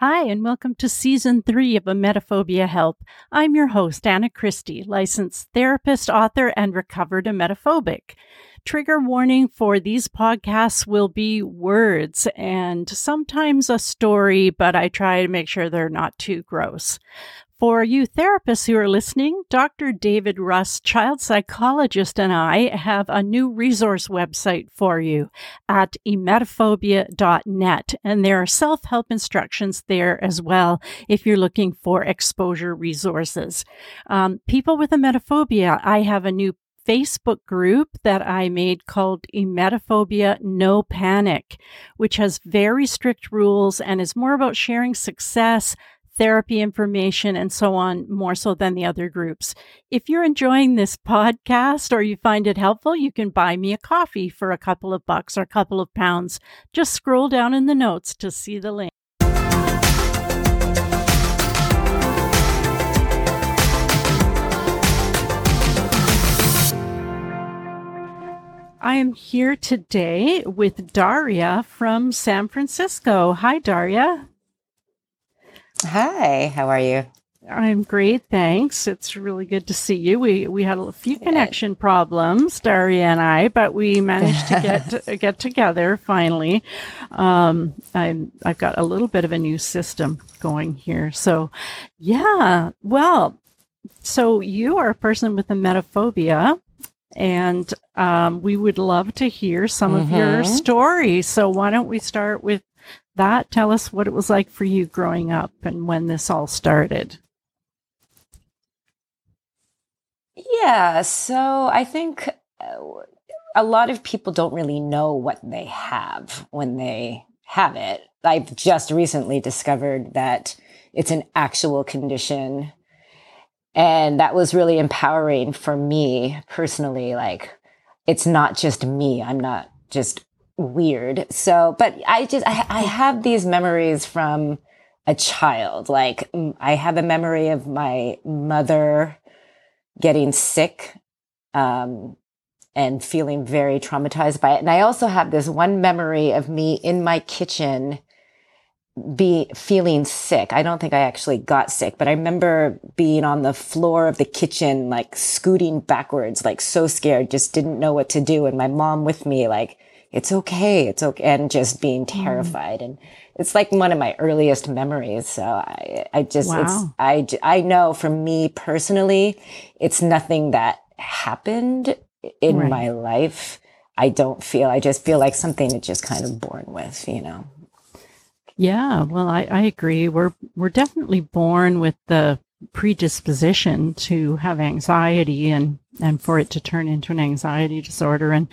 Hi, and welcome to season three of Emetophobia Help. I'm your host, Anna Christie, licensed therapist, author, and recovered emetophobic. Trigger warning for these podcasts will be words and sometimes a story, but I try to make sure they're not too gross. For you therapists who are listening, Dr. David Russ, child psychologist, and I have a new resource website for you at emetophobia.net. And there are self help instructions there as well if you're looking for exposure resources. Um, people with emetophobia, I have a new Facebook group that I made called Emetophobia No Panic, which has very strict rules and is more about sharing success, therapy information and so on more so than the other groups. If you're enjoying this podcast or you find it helpful, you can buy me a coffee for a couple of bucks or a couple of pounds. Just scroll down in the notes to see the link. I am here today with Daria from San Francisco. Hi, Daria. Hi, how are you? I'm great, thanks. It's really good to see you. We we had a few connection problems, Daria and I, but we managed to get to, get together finally. Um, I'm I've got a little bit of a new system going here, so yeah. Well, so you are a person with emetophobia, and um, we would love to hear some mm-hmm. of your mm-hmm. stories. So why don't we start with that? Tell us what it was like for you growing up and when this all started. Yeah, so I think uh, a lot of people don't really know what they have when they have it. I've just recently discovered that it's an actual condition. And that was really empowering for me personally. Like, it's not just me. I'm not just weird. So, but I just, I, I have these memories from a child. Like I have a memory of my mother getting sick, um, and feeling very traumatized by it. And I also have this one memory of me in my kitchen be feeling sick. I don't think I actually got sick, but I remember being on the floor of the kitchen, like scooting backwards, like so scared, just didn't know what to do. And my mom with me, like it's okay. It's okay. And just being mm. terrified. Mm. And it's like one of my earliest memories. So I, I just, wow. it's, I, I know for me personally, it's nothing that happened in right. my life. I don't feel, I just feel like something that just kind of born with, you know. Yeah, well, I, I agree. We're we're definitely born with the predisposition to have anxiety and and for it to turn into an anxiety disorder. And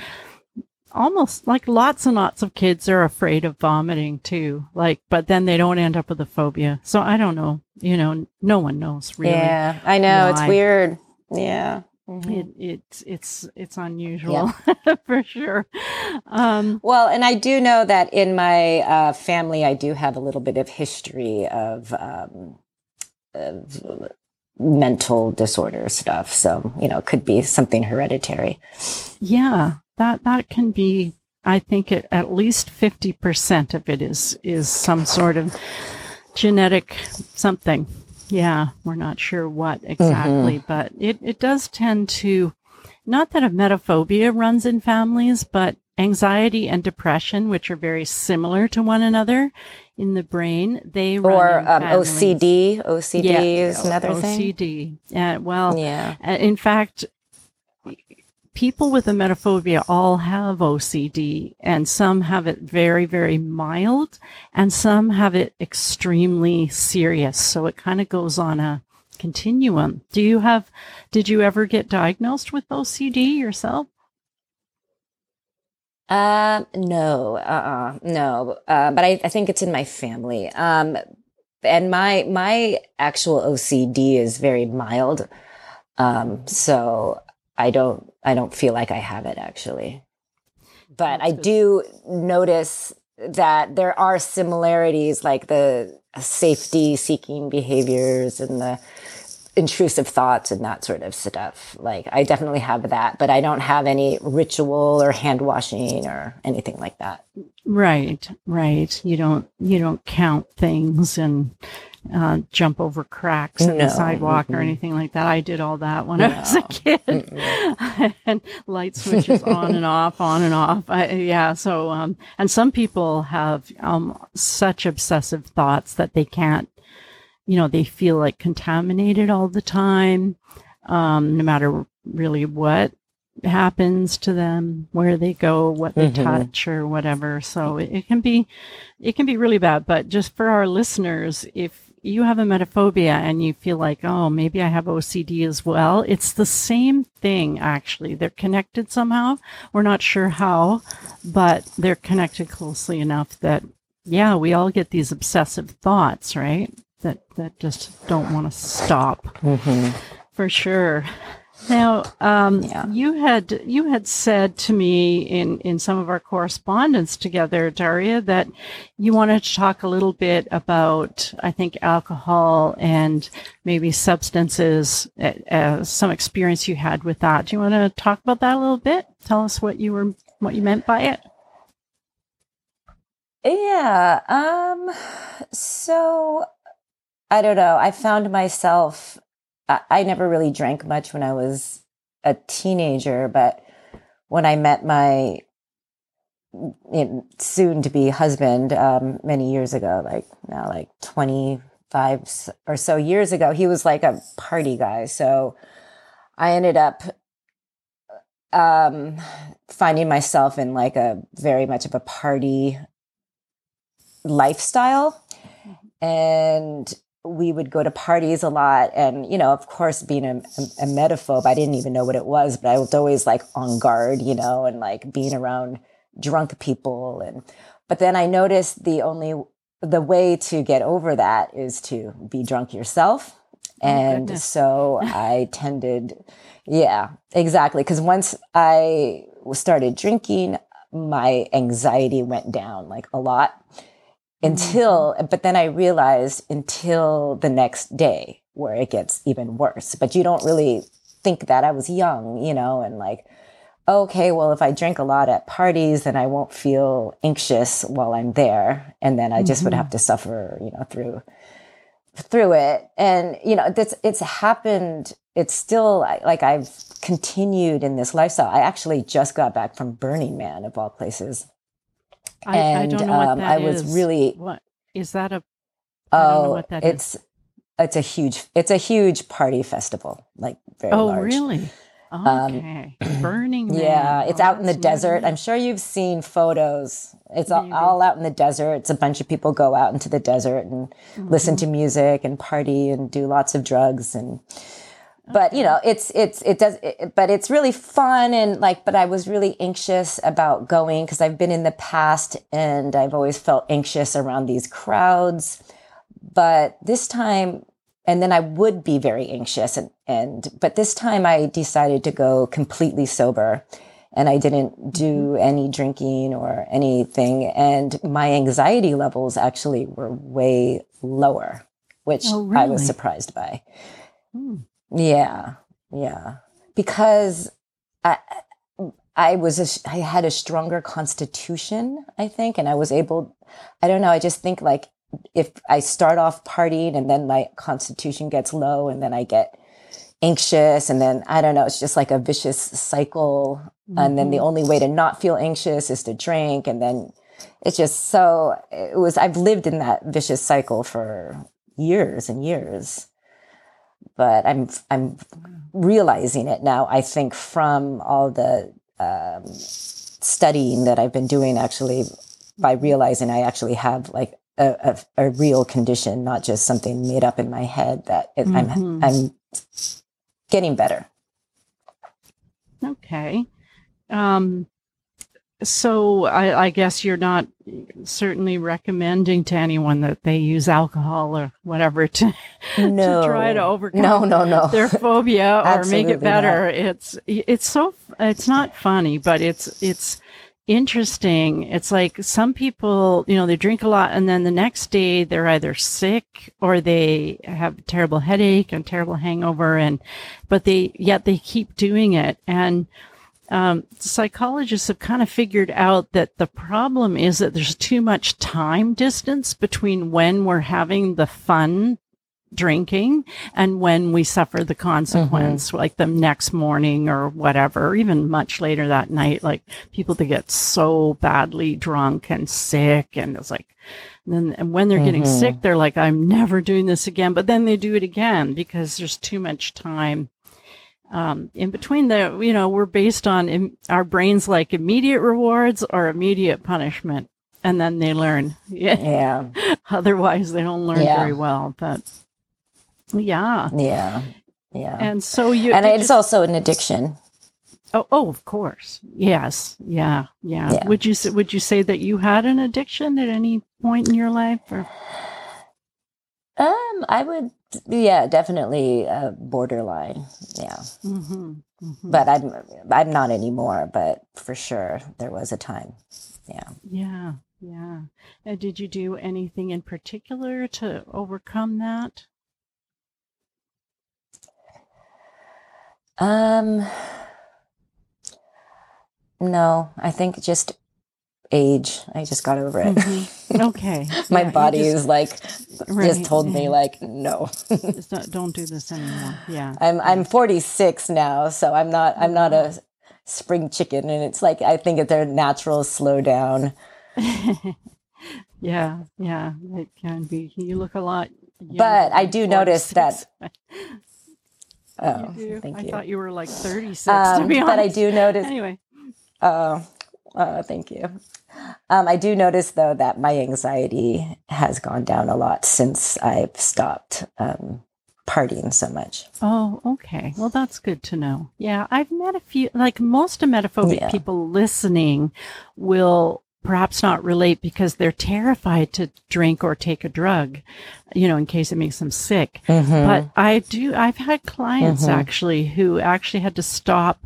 almost like lots and lots of kids are afraid of vomiting too. Like, but then they don't end up with a phobia. So I don't know. You know, no one knows really. Yeah, I know why. it's weird. Yeah. Mm-hmm. It, it's it's it's unusual yeah. for sure. Um, well, and I do know that in my uh, family, I do have a little bit of history of, um, of mental disorder stuff. So you know, it could be something hereditary. Yeah, that that can be i think it, at least 50% of it is is some sort of genetic something yeah we're not sure what exactly mm-hmm. but it, it does tend to not that emetophobia runs in families but anxiety and depression which are very similar to one another in the brain they or um, ocd ocd yeah, is another OCD. thing ocd uh, well yeah in fact people with emetophobia all have OCD, and some have it very, very mild, and some have it extremely serious. So it kind of goes on a continuum. Do you have, did you ever get diagnosed with OCD yourself? Um, no, uh-uh, no. Uh, but I, I think it's in my family. Um, and my, my actual OCD is very mild. Um, so I don't I don't feel like I have it actually. But I do notice that there are similarities like the safety seeking behaviors and the intrusive thoughts and that sort of stuff. Like I definitely have that, but I don't have any ritual or hand washing or anything like that. Right, right. You don't you don't count things and uh, jump over cracks in no. the sidewalk mm-hmm. or anything like that. I did all that when no. I was a kid, and light switches on and off, on and off. I, yeah. So, um, and some people have um, such obsessive thoughts that they can't you know, they feel like contaminated all the time, um, no matter really what happens to them, where they go, what they mm-hmm. touch or whatever. So it, it, can be, it can be really bad. But just for our listeners, if you have a emetophobia and you feel like, oh, maybe I have OCD as well, it's the same thing actually. They're connected somehow. We're not sure how, but they're connected closely enough that, yeah, we all get these obsessive thoughts, right? that that just don't want to stop mm-hmm. for sure. Now, um, yeah. you had you had said to me in in some of our correspondence together, Daria, that you wanted to talk a little bit about, I think, alcohol and maybe substances, uh, some experience you had with that. Do you want to talk about that a little bit? Tell us what you were what you meant by it. Yeah. Um. So I don't know. I found myself, I, I never really drank much when I was a teenager, but when I met my soon to be husband um, many years ago, like now, like 25 or so years ago, he was like a party guy. So I ended up um, finding myself in like a very much of a party lifestyle. Mm-hmm. And we would go to parties a lot. And, you know, of course, being a, a, emetophobe, I didn't even know what it was, but I was always like on guard, you know, and like being around drunk people. And, but then I noticed the only, the way to get over that is to be drunk yourself. Oh, and so I tended, yeah, exactly. Cause once I started drinking, my anxiety went down like a lot until, mm-hmm. but then I realized until the next day where it gets even worse. But you don't really think that I was young, you know, and like, okay, well, if I drink a lot at parties, then I won't feel anxious while I'm there. And then I just mm-hmm. would have to suffer, you know, through, through it. And, you know, this, it's happened. It's still like I've continued in this lifestyle. I actually just got back from Burning Man of all places. I, and I don't know what um, I was really what is that a oh it's is. it's a huge it's a huge party festival like very oh large. really um, okay um, burning man. yeah it's oh, out in the desert i'm sure you've seen photos it's all, all, out in the desert it's a bunch of people go out into the desert and mm-hmm. listen to music and party and do lots of drugs and but you know it's it's it does it, but it's really fun and like but i was really anxious about going because i've been in the past and i've always felt anxious around these crowds but this time and then i would be very anxious and and but this time i decided to go completely sober and i didn't do mm-hmm. any drinking or anything and my anxiety levels actually were way lower which oh, really? i was surprised by hmm. Yeah, yeah. Because I, I was, a, I had a stronger constitution, I think, and I was able, I don't know, I just think like if I start off partying and then my constitution gets low and then I get anxious and then I don't know, it's just like a vicious cycle. Mm-hmm. And then the mm-hmm. only way to not feel anxious is to drink. And then it's just so, it was, I've lived in that vicious cycle for years and years but I'm I'm realizing it now. I think from all the um, studying that I've been doing, actually, by realizing I actually have like a, a, a real condition, not just something made up in my head. That it, mm-hmm. I'm I'm getting better. Okay. Um, so I, I, guess you're not certainly recommending to anyone that they use alcohol or whatever to, no. to try to overcome no, no, no. their phobia or make it better. Not. It's it's so it's not funny, but it's it's interesting. It's like some people, you know, they drink a lot and then the next day they're either sick or they have a terrible headache and terrible hangover and, but they, yet they keep doing it. And, um, psychologists have kind of figured out that the problem is that there's too much time distance between when we're having the fun drinking and when we suffer the consequence, mm-hmm. like the next morning or whatever, even much later that night, like people that get so badly drunk and sick and it's like, and then and when they're mm-hmm. getting sick, they're like, I'm never doing this again. But then they do it again because there's too much time. Um, in between the, you know, we're based on Im- our brains like immediate rewards or immediate punishment. And then they learn. Yeah. yeah. Otherwise, they don't learn yeah. very well. But yeah. Yeah. Yeah. And so you And it's also an addiction. Oh, oh, of course. Yes. Yeah, yeah. Yeah. Would you say, would you say that you had an addiction at any point in your life or um, I would, yeah, definitely uh, borderline. Yeah, mm-hmm, mm-hmm. but I'm I'm not anymore. But for sure, there was a time. Yeah. Yeah. Yeah. Uh, did you do anything in particular to overcome that? Um, no, I think just age. I just got over it. Mm-hmm. Okay. My yeah, body just, is like right, just told yeah. me like no. not, don't do this anymore. Yeah. I'm I'm 46 now, so I'm not I'm not a spring chicken and it's like I think it's their natural slowdown. yeah, yeah, it can be. You look a lot But I do 46. notice that Oh, thank you. I thought you were like 36 um, to be honest. But I do notice. Anyway. Uh, uh, thank you. Um, I do notice though that my anxiety has gone down a lot since I've stopped um, partying so much. Oh, okay. Well, that's good to know. Yeah, I've met a few, like most emetophobic yeah. people listening will perhaps not relate because they're terrified to drink or take a drug, you know, in case it makes them sick. Mm-hmm. But I do, I've had clients mm-hmm. actually who actually had to stop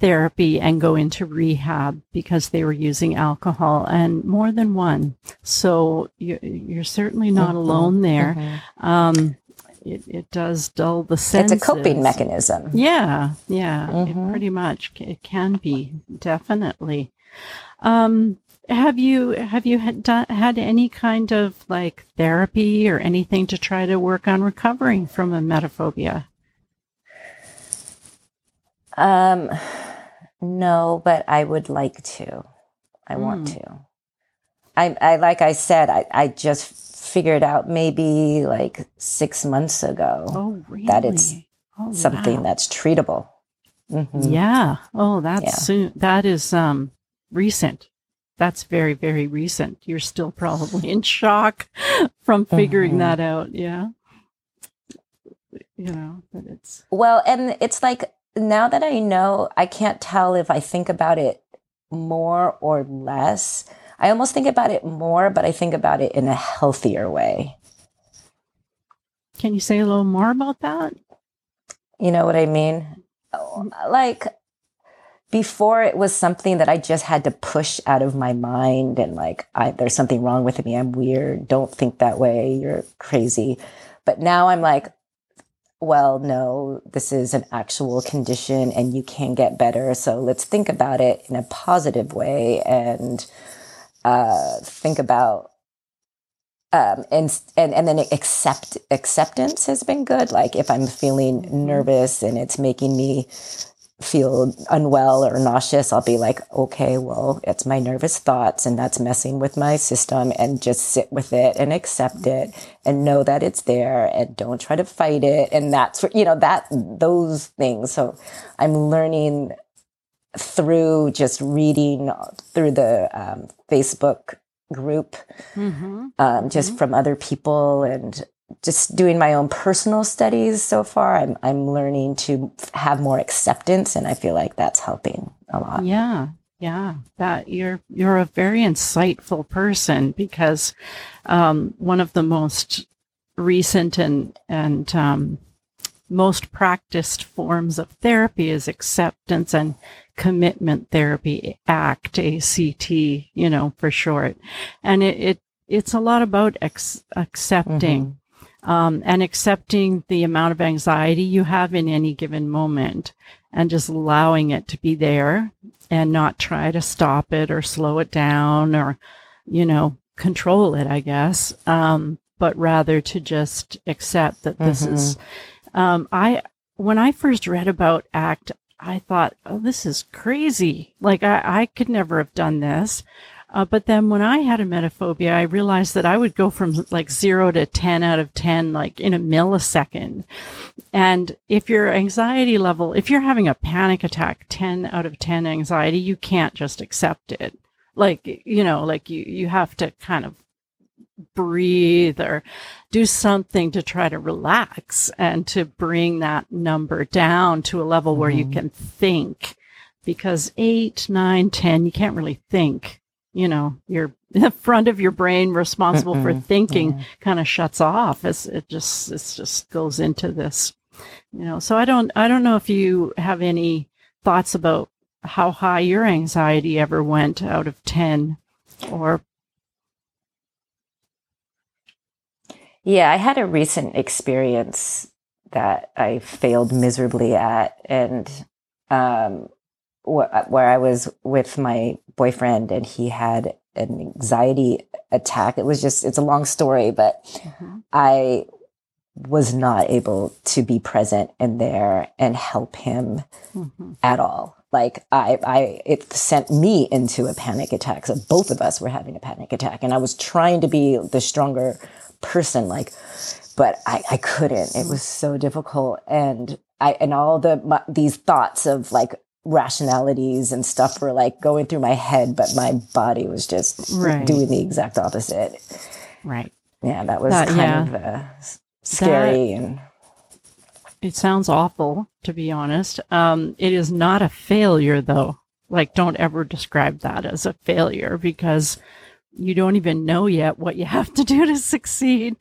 therapy and go into rehab because they were using alcohol and more than one. So you, are certainly not mm-hmm. alone there. Mm-hmm. Um, it, it does dull the senses. It's a coping mechanism. Yeah, yeah, mm-hmm. it pretty much it can be definitely. Um, have you have you had, done, had any kind of like therapy or anything to try to work on recovering from emetophobia? Um, no, but I would like to. I mm. want hmm. to. I, I like I said, I, I just figured out maybe like six months ago oh, really? that it's oh, something wow. that's treatable. Mm-hmm. Yeah. Oh, that's yeah. soon. That is um recent. That's very very recent. You're still probably in shock from figuring mm-hmm. that out. Yeah. You know, but it's well, and it's like now that I know, I can't tell if I think about it more or less. I almost think about it more, but I think about it in a healthier way. Can you say a little more about that? You know what I mean? Mm-hmm. Like before it was something that I just had to push out of my mind and like I, there's something wrong with me. I'm weird. Don't think that way. You're crazy. But now I'm like, well, no, this is an actual condition and you can get better. So let's think about it in a positive way and uh, think about um, and and and then accept acceptance has been good. Like if I'm feeling mm-hmm. nervous and it's making me feel unwell or nauseous, I'll be like, okay, well, it's my nervous thoughts and that's messing with my system and just sit with it and accept it and know that it's there and don't try to fight it. And that's, you know, that, those things. So I'm learning through just reading through the um, Facebook group, mm-hmm. Um, just mm-hmm. from other people and just doing my own personal studies so far, I'm I'm learning to have more acceptance, and I feel like that's helping a lot. Yeah, yeah, that you're you're a very insightful person because um, one of the most recent and and um, most practiced forms of therapy is acceptance and commitment therapy, ACT, ACT, you know, for short. And it, it it's a lot about ex- accepting. Mm-hmm. Um, and accepting the amount of anxiety you have in any given moment and just allowing it to be there and not try to stop it or slow it down or, you know, control it, I guess. Um, but rather to just accept that this mm-hmm. is, um, I, when I first read about ACT, I thought, oh, this is crazy. Like I, I could never have done this. Uh, but then when I had a emetophobia, I realized that I would go from like zero to 10 out of 10, like in a millisecond. And if your anxiety level, if you're having a panic attack, 10 out of 10 anxiety, you can't just accept it. Like, you know, like you, you have to kind of breathe or do something to try to relax and to bring that number down to a level mm-hmm. where you mm-hmm. can think because eight, nine, ten, you can't really think you know, your the front of your brain responsible for thinking kind of shuts off as it just it just goes into this. You know, so I don't I don't know if you have any thoughts about how high your anxiety ever went out of 10 or Yeah, I had a recent experience that I failed miserably at and um where I was with my boyfriend and he had an anxiety attack. It was just, it's a long story, but mm-hmm. I was not able to be present and there and help him mm-hmm. at all. Like I, I, it sent me into a panic attack. So both of us were having a panic attack and I was trying to be the stronger person, like, but I, I couldn't. It was so difficult. And I, and all the, my, these thoughts of like, rationalities and stuff were like going through my head, but my body was just right. doing the exact opposite. Right. Yeah, that was that, kind yeah. of uh, scary that, and. It sounds awful, to be honest. Um, it is not a failure, though. Like, don't ever describe that as a failure because you don't even know yet what you have to do to succeed.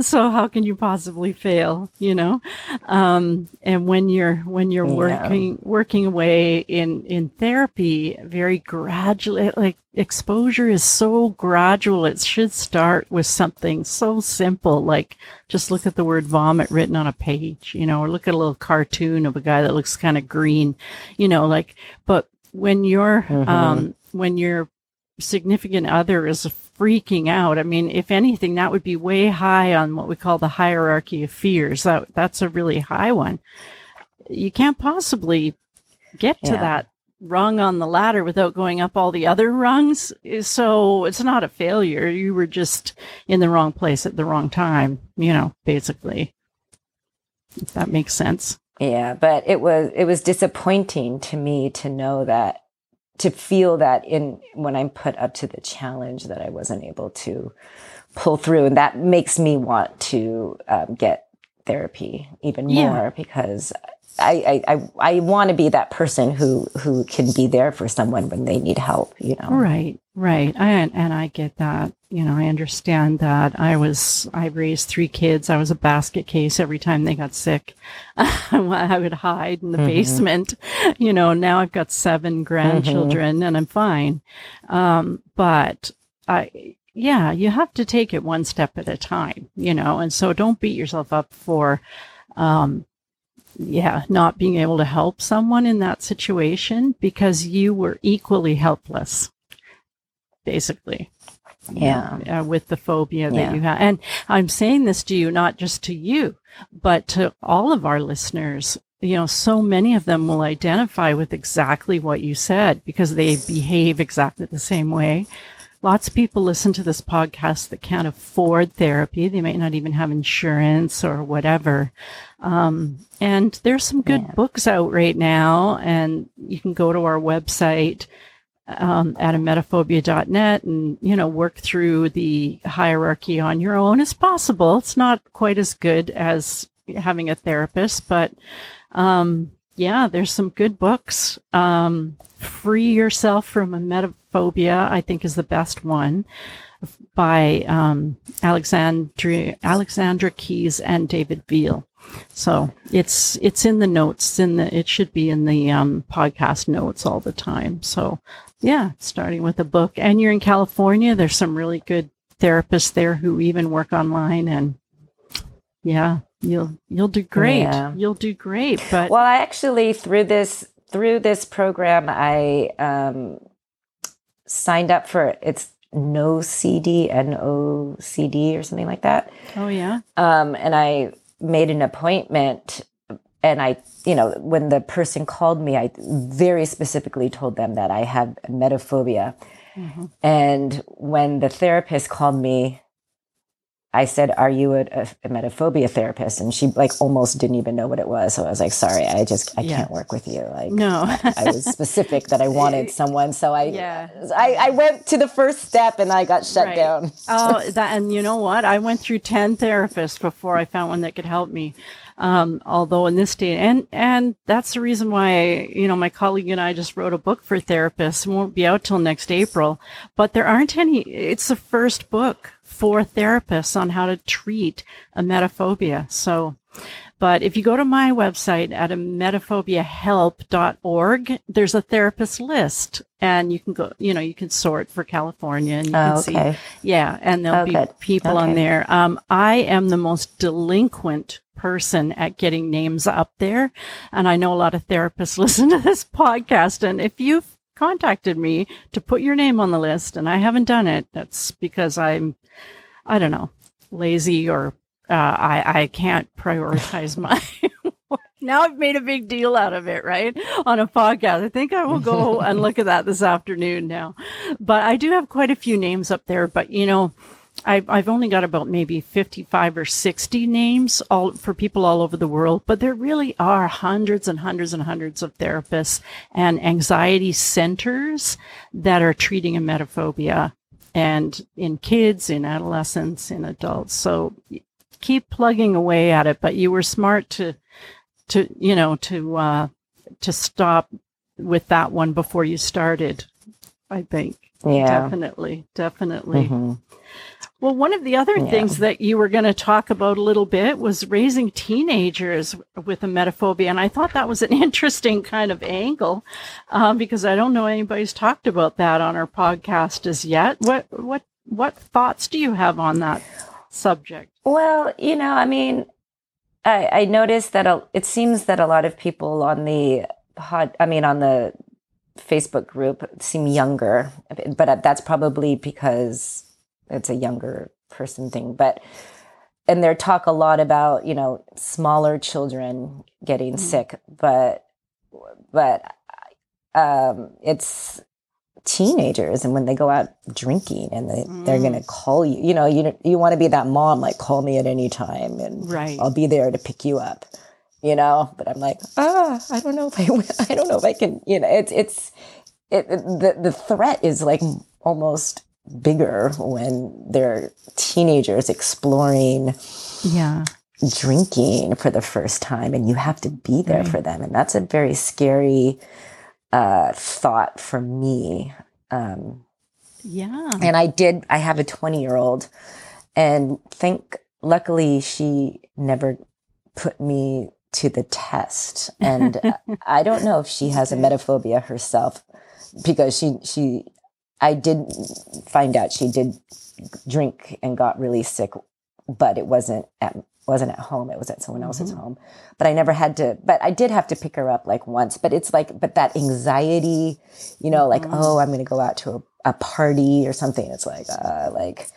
So how can you possibly fail, you know? Um, and when you're, when you're yeah. working, working away in, in therapy, very gradually, like exposure is so gradual. It should start with something so simple, like just look at the word vomit written on a page, you know, or look at a little cartoon of a guy that looks kind of green, you know, like, but when you're, mm-hmm. um, when you're significant other is freaking out. I mean, if anything, that would be way high on what we call the hierarchy of fears. That that's a really high one. You can't possibly get to that rung on the ladder without going up all the other rungs. So it's not a failure. You were just in the wrong place at the wrong time, you know, basically. If that makes sense. Yeah, but it was it was disappointing to me to know that to feel that in when I'm put up to the challenge that I wasn't able to pull through, and that makes me want to um, get therapy even yeah. more because I, I, I, I want to be that person who, who can be there for someone when they need help, you know? Right, right. I, and I get that. You know, I understand that. I was, I raised three kids. I was a basket case every time they got sick. I would hide in the mm-hmm. basement. You know, now I've got seven grandchildren mm-hmm. and I'm fine. Um, but I, yeah, you have to take it one step at a time, you know, and so don't beat yourself up for, um, yeah, not being able to help someone in that situation because you were equally helpless, basically. Yeah. Uh, with the phobia that yeah. you have. And I'm saying this to you, not just to you, but to all of our listeners. You know, so many of them will identify with exactly what you said because they behave exactly the same way. Lots of people listen to this podcast that can't afford therapy. They might not even have insurance or whatever. Um, and there's some good yeah. books out right now, and you can go to our website um, at emetophobia.net and you know work through the hierarchy on your own as possible. It's not quite as good as having a therapist, but um, yeah, there's some good books. Um, Free Yourself from a Emetophobia, I think, is the best one. by um, Alexandra Alexandra Keyes and David Veale. So it's it's in the notes. In the it should be in the um, podcast notes all the time. So yeah, starting with a book. And you're in California. There's some really good therapists there who even work online. And yeah, you'll you'll do great. Yeah. You'll do great. But well, I actually through this through this program, I um, signed up for it's NOCD N O C D or something like that. Oh yeah. Um, and I made an appointment and I, you know, when the person called me, I very specifically told them that I have emetophobia. Mm-hmm. And when the therapist called me I said, "Are you a, a, emetophobia therapist?" And she like almost didn't even know what it was. So I was like, "Sorry, I just I yeah. can't work with you." Like, no, I was specific that I wanted someone, so I yeah. I, I went to the first step and I got shut right. down. oh, that and you know what? I went through ten therapists before I found one that could help me. Um, although in this day, and and that's the reason why you know my colleague and I just wrote a book for therapists. It won't be out till next April, but there aren't any. It's the first book for therapists on how to treat emetophobia. So, but if you go to my website at emetophobiahelp.org, there's a therapist list and you can go, you know, you can sort for California and you can oh, okay. see, yeah, and there'll oh, be good. people okay. on there. Um, I am the most delinquent person at getting names up there. And I know a lot of therapists listen to this podcast. And if you've contacted me to put your name on the list and I haven't done it, that's because I'm I don't know, lazy or uh, I I can't prioritize my. now I've made a big deal out of it, right? On a podcast. I think I will go and look at that this afternoon now. But I do have quite a few names up there, but you know, I've, I've only got about maybe 55 or 60 names all for people all over the world, but there really are hundreds and hundreds and hundreds of therapists and anxiety centers that are treating emetophobia and in kids, in adolescents, in adults. So keep plugging away at it, but you were smart to, to, you know, to, uh, to stop with that one before you started, I think. Yeah. Definitely. Definitely. Mm-hmm. Well, one of the other yeah. things that you were going to talk about a little bit was raising teenagers with emetophobia. And I thought that was an interesting kind of angle um, because I don't know anybody's talked about that on our podcast as yet. What, what, what thoughts do you have on that subject? Well, you know, I mean, I, I noticed that a, it seems that a lot of people on the pod, I mean, on the Facebook group seem younger, but that's probably because it's a younger person thing, but and they talk a lot about you know smaller children getting mm-hmm. sick, but but um, it's teenagers and when they go out drinking and they, mm. they're going to call you you know you you want to be that mom like call me at any time and right. I'll be there to pick you up you know but I'm like ah I don't know if I I don't know if I can you know it's it's it, the the threat is like almost bigger when they're teenagers exploring yeah. drinking for the first time and you have to be there right. for them and that's a very scary uh, thought for me um, yeah. and i did i have a 20 year old and think luckily she never put me to the test and i don't know if she has a emetophobia herself because she she I did find out she did drink and got really sick, but it wasn't at wasn't at home. It was at someone else's mm-hmm. home. But I never had to. But I did have to pick her up like once. But it's like, but that anxiety, you know, mm-hmm. like oh, I'm going to go out to a, a, party or something. It's like, uh, like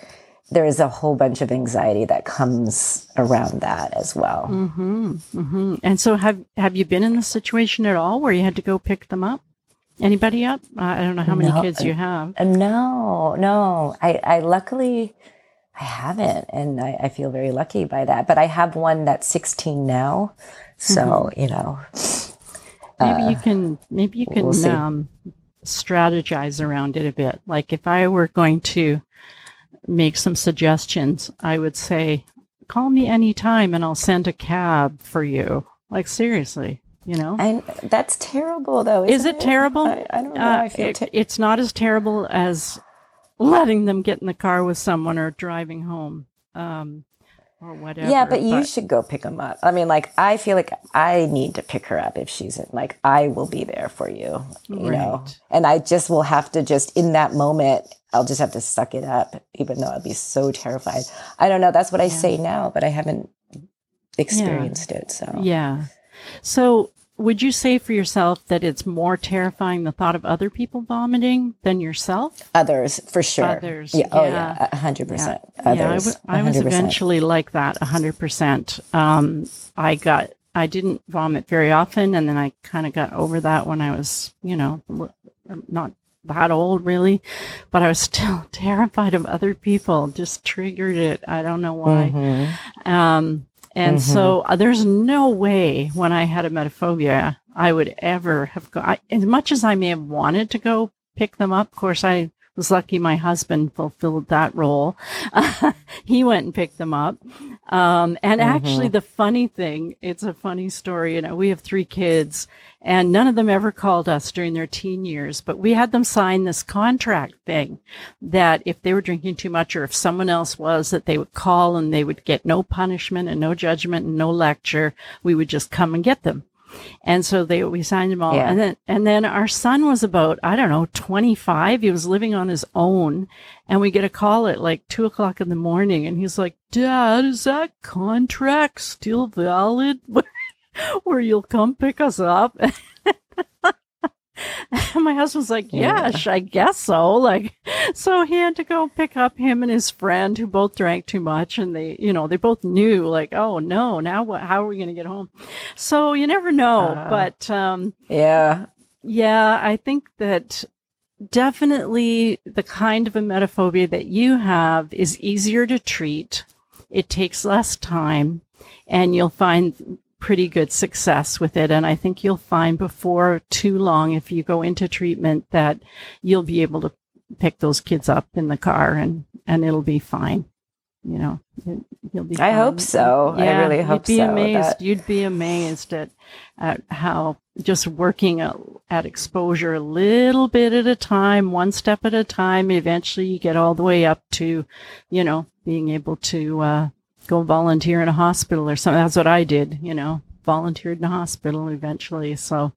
there is a whole bunch of anxiety that comes around that as well. Mm-hmm. mm-hmm. And so, have have you been in the situation at all where you had to go pick them up? Anybody up? I don't know how many no, kids you have. Uh, no, no. I, I luckily I haven't, and I, I, feel very lucky by that. But I have one that's 16 now, so mm-hmm. you know. Maybe uh, you can maybe you can we'll um, strategize around it a bit. Like if I were going to make some suggestions, I would say, "Call me anytime, and I'll send a cab for you." Like seriously, you know and that's terrible though is it, it, terrible I, I, don't know uh, I feel it, it's not as terrible as letting them get in the car with someone or driving home. Um, or whatever. Yeah, but you should go pick them up. I mean, like I feel like I need to pick her up if she's in. Like I will be there for you, you Right. know. And I just will have to just in that moment, I'll just have to suck it up, even though I'll be so terrified. I don't know. That's what I say now, but I haven't experienced it. So Yeah. So, would you say for yourself that it's more terrifying the thought of other people vomiting than yourself? others for sure. Others, yeah. Oh yeah. yeah. A hundred percent. Yeah, I, Others. w- I was 100%. eventually like that, hundred percent. Um, I got, I didn't vomit very often, and then I kind of got over that when I was, you know, not that old really, but I was still terrified of other people. Just triggered it. I don't know why. Mhm. Um, and Mm-hmm. so uh, there's no way when I had emetophobia I would ever have go. I, as much as I may have wanted to go pick them up, of course, I was lucky my husband fulfilled that role. he went and picked them up. Um, and actually, the funny thing, it's a funny story. You know, we have three kids, and none of them ever called us during their teen years, but we had them sign this contract thing that if they were drinking too much or if someone else was, that they would call and they would get no punishment and no judgment and no lecture. We would just come and get them. And so they we signed them all. Yeah. And then and then our son was about, I don't know, twenty five. He was living on his own. And we get a call at like two o'clock in the morning and he's like, Dad, is that contract still valid? Where you'll come pick us up? And my husband's like, Yeah. yes, I guess so. Like, so he had to go pick up him and his friend who both drank too much. And they, you know, they both knew like, oh no, now what, how are we going to get home? So you never know. Ah. but, um, Yeah. yeah, I think that definitely the kind of emetophobia that you have is easier to treat. It takes less time and you'll find pretty good success with it. And I think you'll find before too long, if you go into treatment, that you'll be able to pick those kids up in the car and, and it'll be fine. You know, it- you'll be. I hope fine. so. I really hope You'd be so, amazed. that- You'd be amazed at at how just working at, at exposure a little bit at a time, one step at a time. Eventually, you get all the way up to, you know, being able to uh, go volunteer in a hospital or something. That's what I did. You know, volunteered in a hospital eventually. So,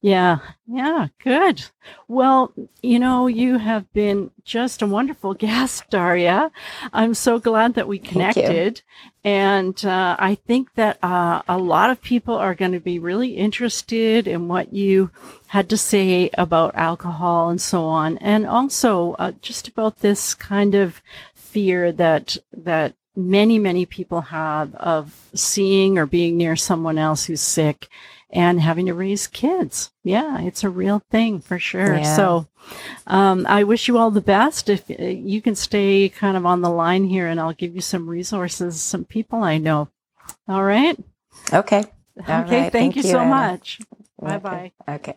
yeah, yeah, good. Well, you know, you have been just a wonderful guest, Daria. I'm so glad that we connected. And uh, I think that uh, a lot of people are going to be really interested in what you had to say about alcohol and so on. And also uh, just about this kind of fear that, that many, many people have of seeing or being near someone else who's sick and having to raise kids. Yeah, it's a real thing for sure. Yeah. So, um, I wish you all the best. If uh, you can stay kind of on the line here, and I'll give you some resources, some people I know. All right. Okay. All okay. right. Thank, you, Thank you, so Anna. much. Okay. Bye bye. Okay.